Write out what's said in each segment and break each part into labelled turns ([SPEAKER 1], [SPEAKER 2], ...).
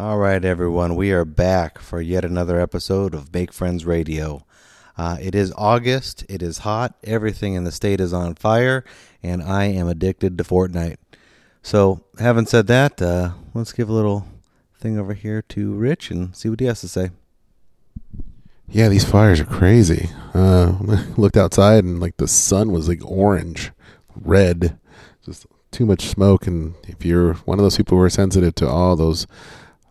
[SPEAKER 1] All right, everyone, we are back for yet another episode of Make Friends Radio. Uh, it is August, it is hot, everything in the state is on fire, and I am addicted to Fortnite. So, having said that, uh, let's give a little thing over here to Rich and see what he has to say.
[SPEAKER 2] Yeah, these fires are crazy. Uh, looked outside and like the sun was like orange, red, just too much smoke. And if you're one of those people who are sensitive to all those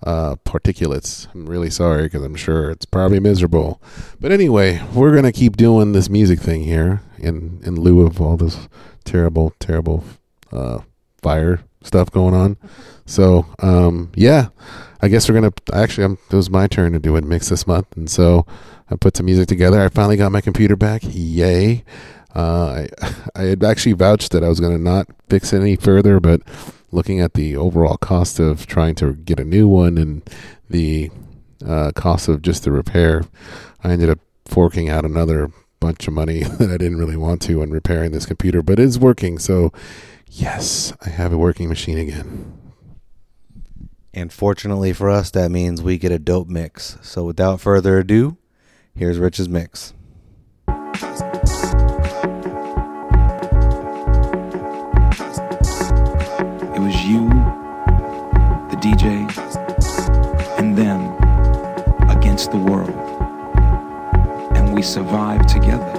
[SPEAKER 2] uh, particulates, I'm really sorry because I'm sure it's probably miserable. But anyway, we're gonna keep doing this music thing here in in lieu of all this terrible, terrible uh, fire stuff going on. So um, yeah, I guess we're gonna actually. I'm, it was my turn to do a mix this month, and so I put some music together. I finally got my computer back. Yay! Uh, I I had actually vouched that I was gonna not fix it any further, but looking at the overall cost of trying to get a new one and the uh, cost of just the repair, I ended up forking out another bunch of money that I didn't really want to on repairing this computer, but it's working. So, yes, I have a working machine again.
[SPEAKER 1] And fortunately for us, that means we get a dope mix. So without further ado, here's Rich's mix.
[SPEAKER 3] DJ, and them against the world. And we survive together.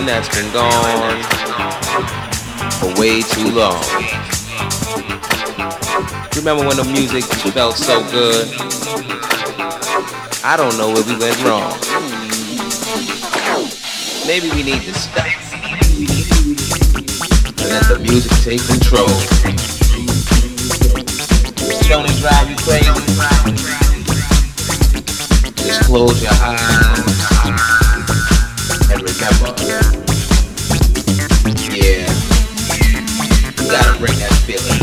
[SPEAKER 4] feeling that's been gone for way too long. Remember when the music felt so good? I don't know where we went wrong. Maybe we need to stop and let the music take control. Don't it drive you crazy? Just close your eyes Yeah, you gotta bring that feeling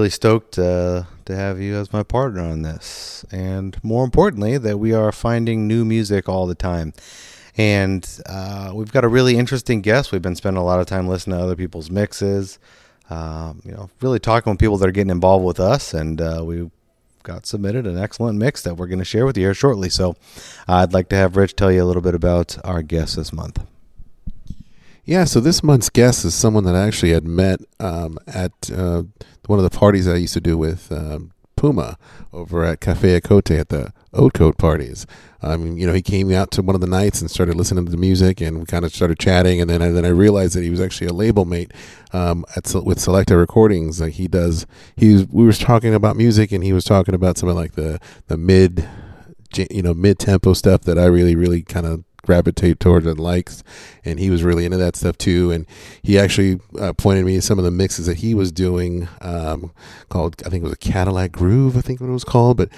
[SPEAKER 1] really stoked uh, to have you as my partner on this. And more importantly, that we are finding new music all the time. And uh, we've got a really interesting guest. We've been spending a lot of time listening to other people's mixes, um, you know, really talking with people that are getting involved with us. And uh, we got submitted an excellent mix that we're going to share with you here shortly. So I'd like to have Rich tell you a little bit about our guest this month.
[SPEAKER 2] Yeah, so this month's guest is someone that I actually had met um, at uh, one of the parties I used to do with um, Puma over at Cafe Ocote at the Oat Coat parties. Um, you know, he came out to one of the nights and started listening to the music, and we kind of started chatting. And then, and then I realized that he was actually a label mate um, at with Selecta Recordings. Like he does, he we were talking about music, and he was talking about some of like the the mid, you know, mid tempo stuff that I really, really kind of gravitate towards and likes and he was really into that stuff too and he actually uh, pointed me some of the mixes that he was doing um, called i think it was a cadillac groove i think what it was called but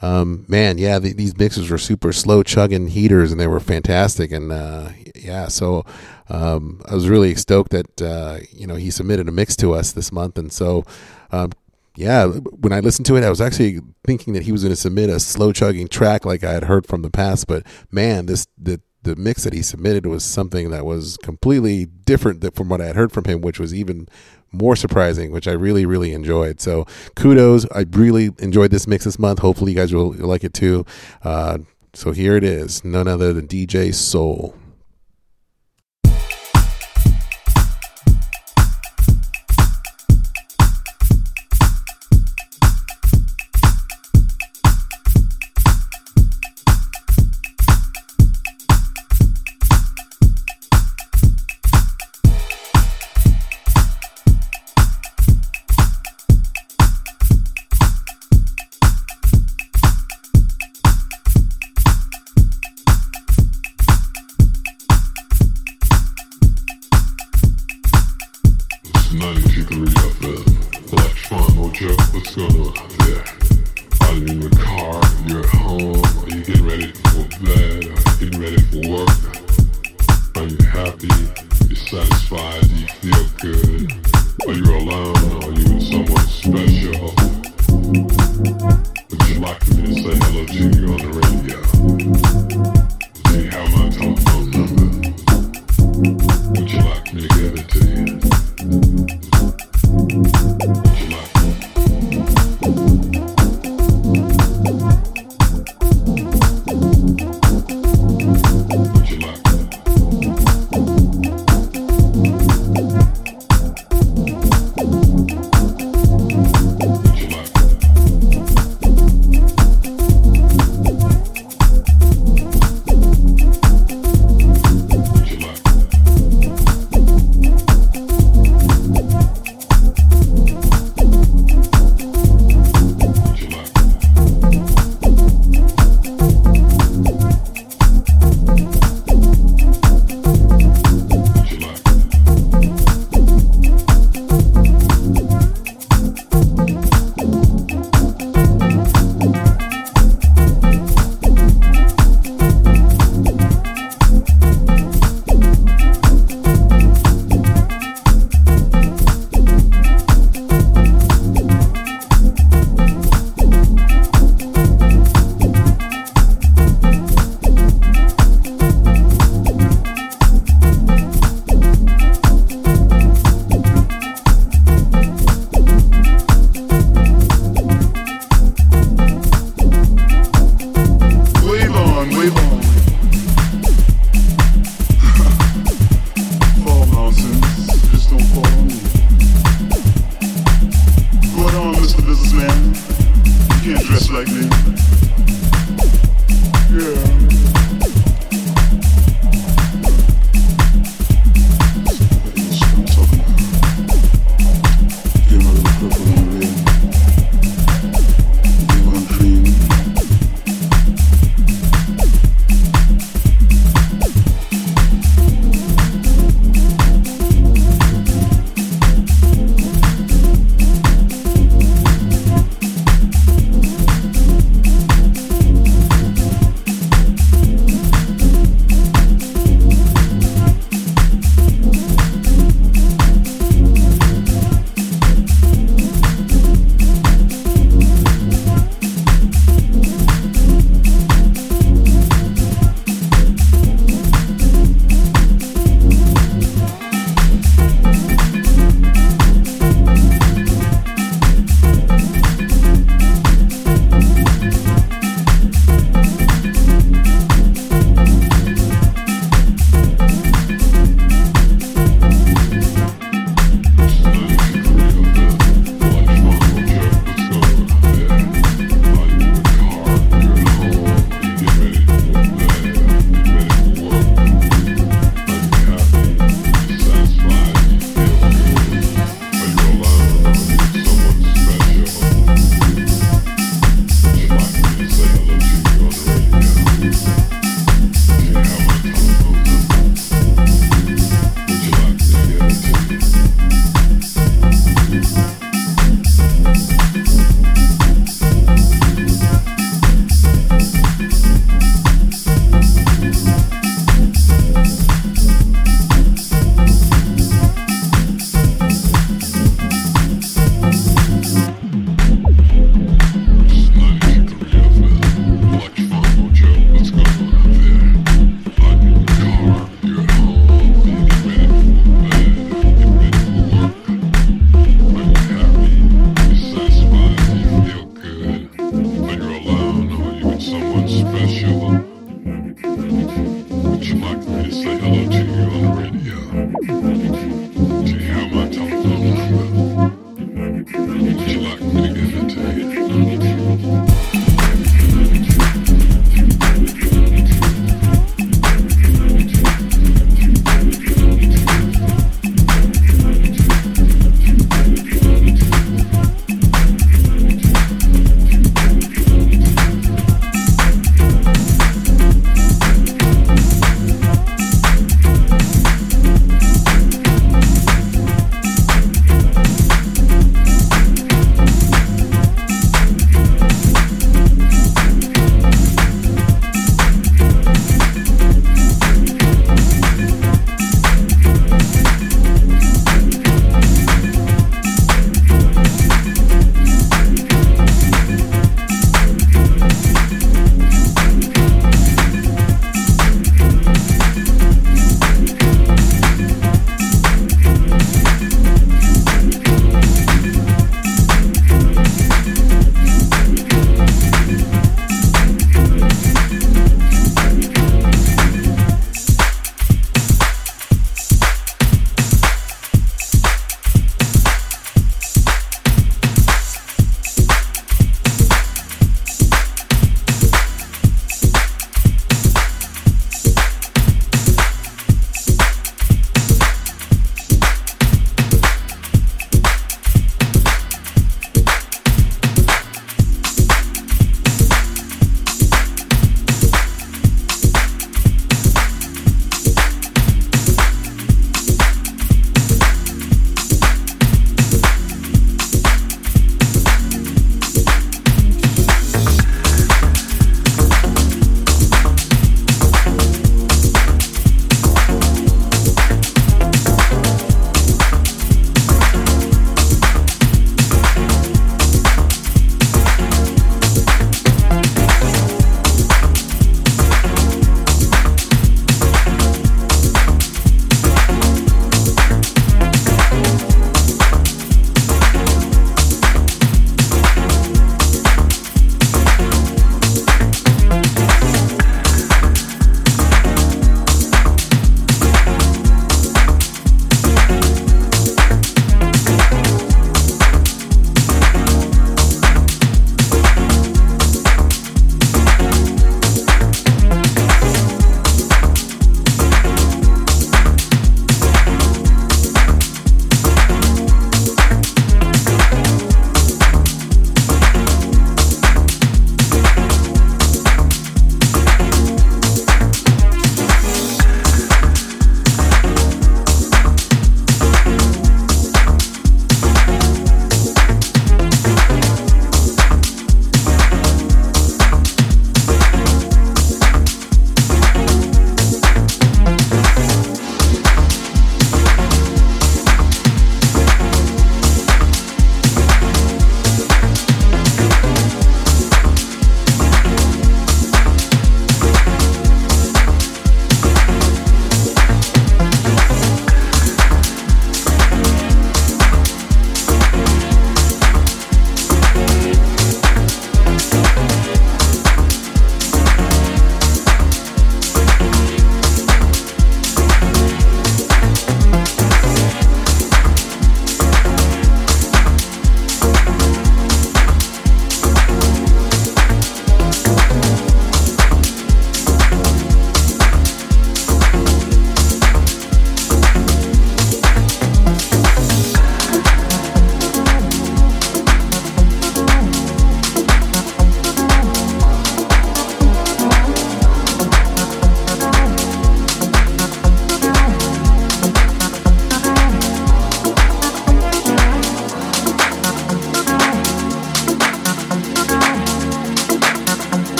[SPEAKER 2] um, man, yeah, the, these mixes were super slow chugging heaters, and they were fantastic. And uh, yeah, so um, I was really stoked that uh, you know he submitted a mix to us this month, and so. Um, yeah, when I listened to it, I was actually thinking that he was going to submit a slow chugging track like I had heard from the past. But man, this the the mix that he submitted was something that was completely different from what I had heard from him, which was even more surprising, which I really, really enjoyed. So kudos. I really enjoyed this mix this month. Hopefully, you guys will like it too. Uh, so here it is none other than DJ Soul.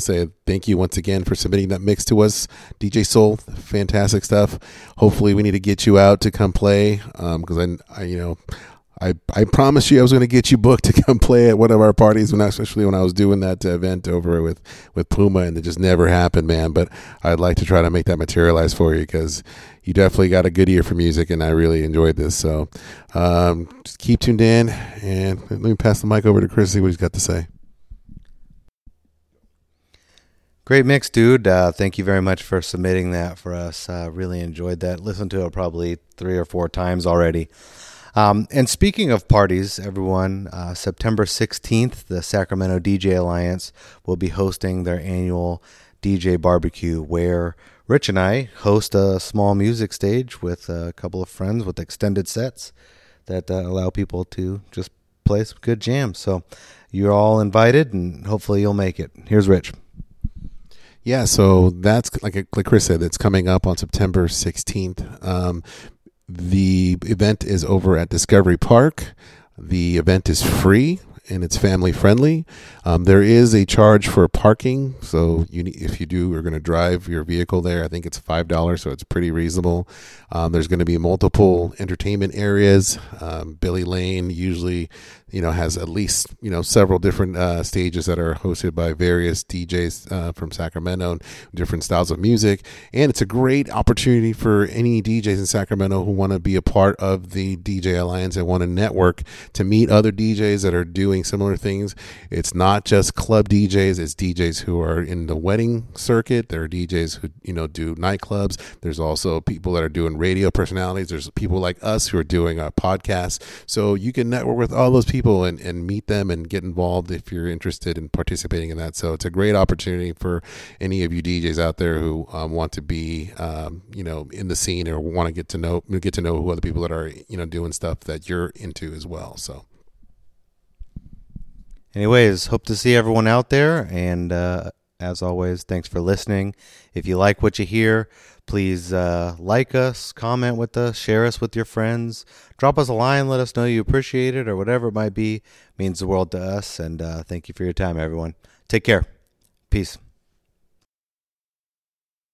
[SPEAKER 2] To say thank you once again for submitting that mix to us, DJ Soul. Fantastic stuff. Hopefully, we need to get you out to come play because I, I, you know, I, I promised you I was going to get you booked to come play at one of our parties when especially when I was doing that uh, event over with, with Puma and it just never happened, man. But I'd like to try to make that materialize for you because you definitely got a good ear for music and I really enjoyed this. So um, just keep tuned in and let me pass the mic over to Chris, see what he's got to say.
[SPEAKER 1] Great mix, dude. Uh, thank you very much for submitting that for us. Uh, really enjoyed that. Listened to it probably three or four times already. Um, and speaking of parties, everyone, uh, September 16th, the Sacramento DJ Alliance will be hosting their annual DJ barbecue where Rich and I host a small music stage with a couple of friends with extended sets that uh, allow people to just play some good jams. So you're all invited and hopefully you'll make it. Here's Rich.
[SPEAKER 2] Yeah, so that's like like Chris said, it's coming up on September 16th. Um, the event is over at Discovery Park. The event is free and it's family friendly. Um, there is a charge for parking, so you need, if you do you're going to drive your vehicle there, I think it's five dollars, so it's pretty reasonable. Um, there's going to be multiple entertainment areas. Um, Billy Lane usually, you know, has at least you know several different uh, stages that are hosted by various DJs uh, from Sacramento, different styles of music, and it's a great opportunity for any DJs in Sacramento who want to be a part of the DJ Alliance and want to network to meet other DJs that are doing similar things. It's not just club DJs; it's DJs who are in the wedding circuit. There are DJs who you know do nightclubs. There's also people that are doing radio personalities. There's people like us who are doing a podcast. So you can network with all those people and, and meet them and get involved if you're interested in participating in that. So it's a great opportunity for any of you DJs out there who um, want to be, um, you know, in the scene or want to get to know get to know who other people that are, you know, doing stuff that you're into as well. So.
[SPEAKER 1] Anyways, hope to see everyone out there. And uh, as always, thanks for listening. If you like what you hear, please uh, like us, comment with us, share us with your friends, drop us a line, let us know you appreciate it or whatever it might be. It means the world to us. And uh, thank you for your time, everyone. Take care. Peace.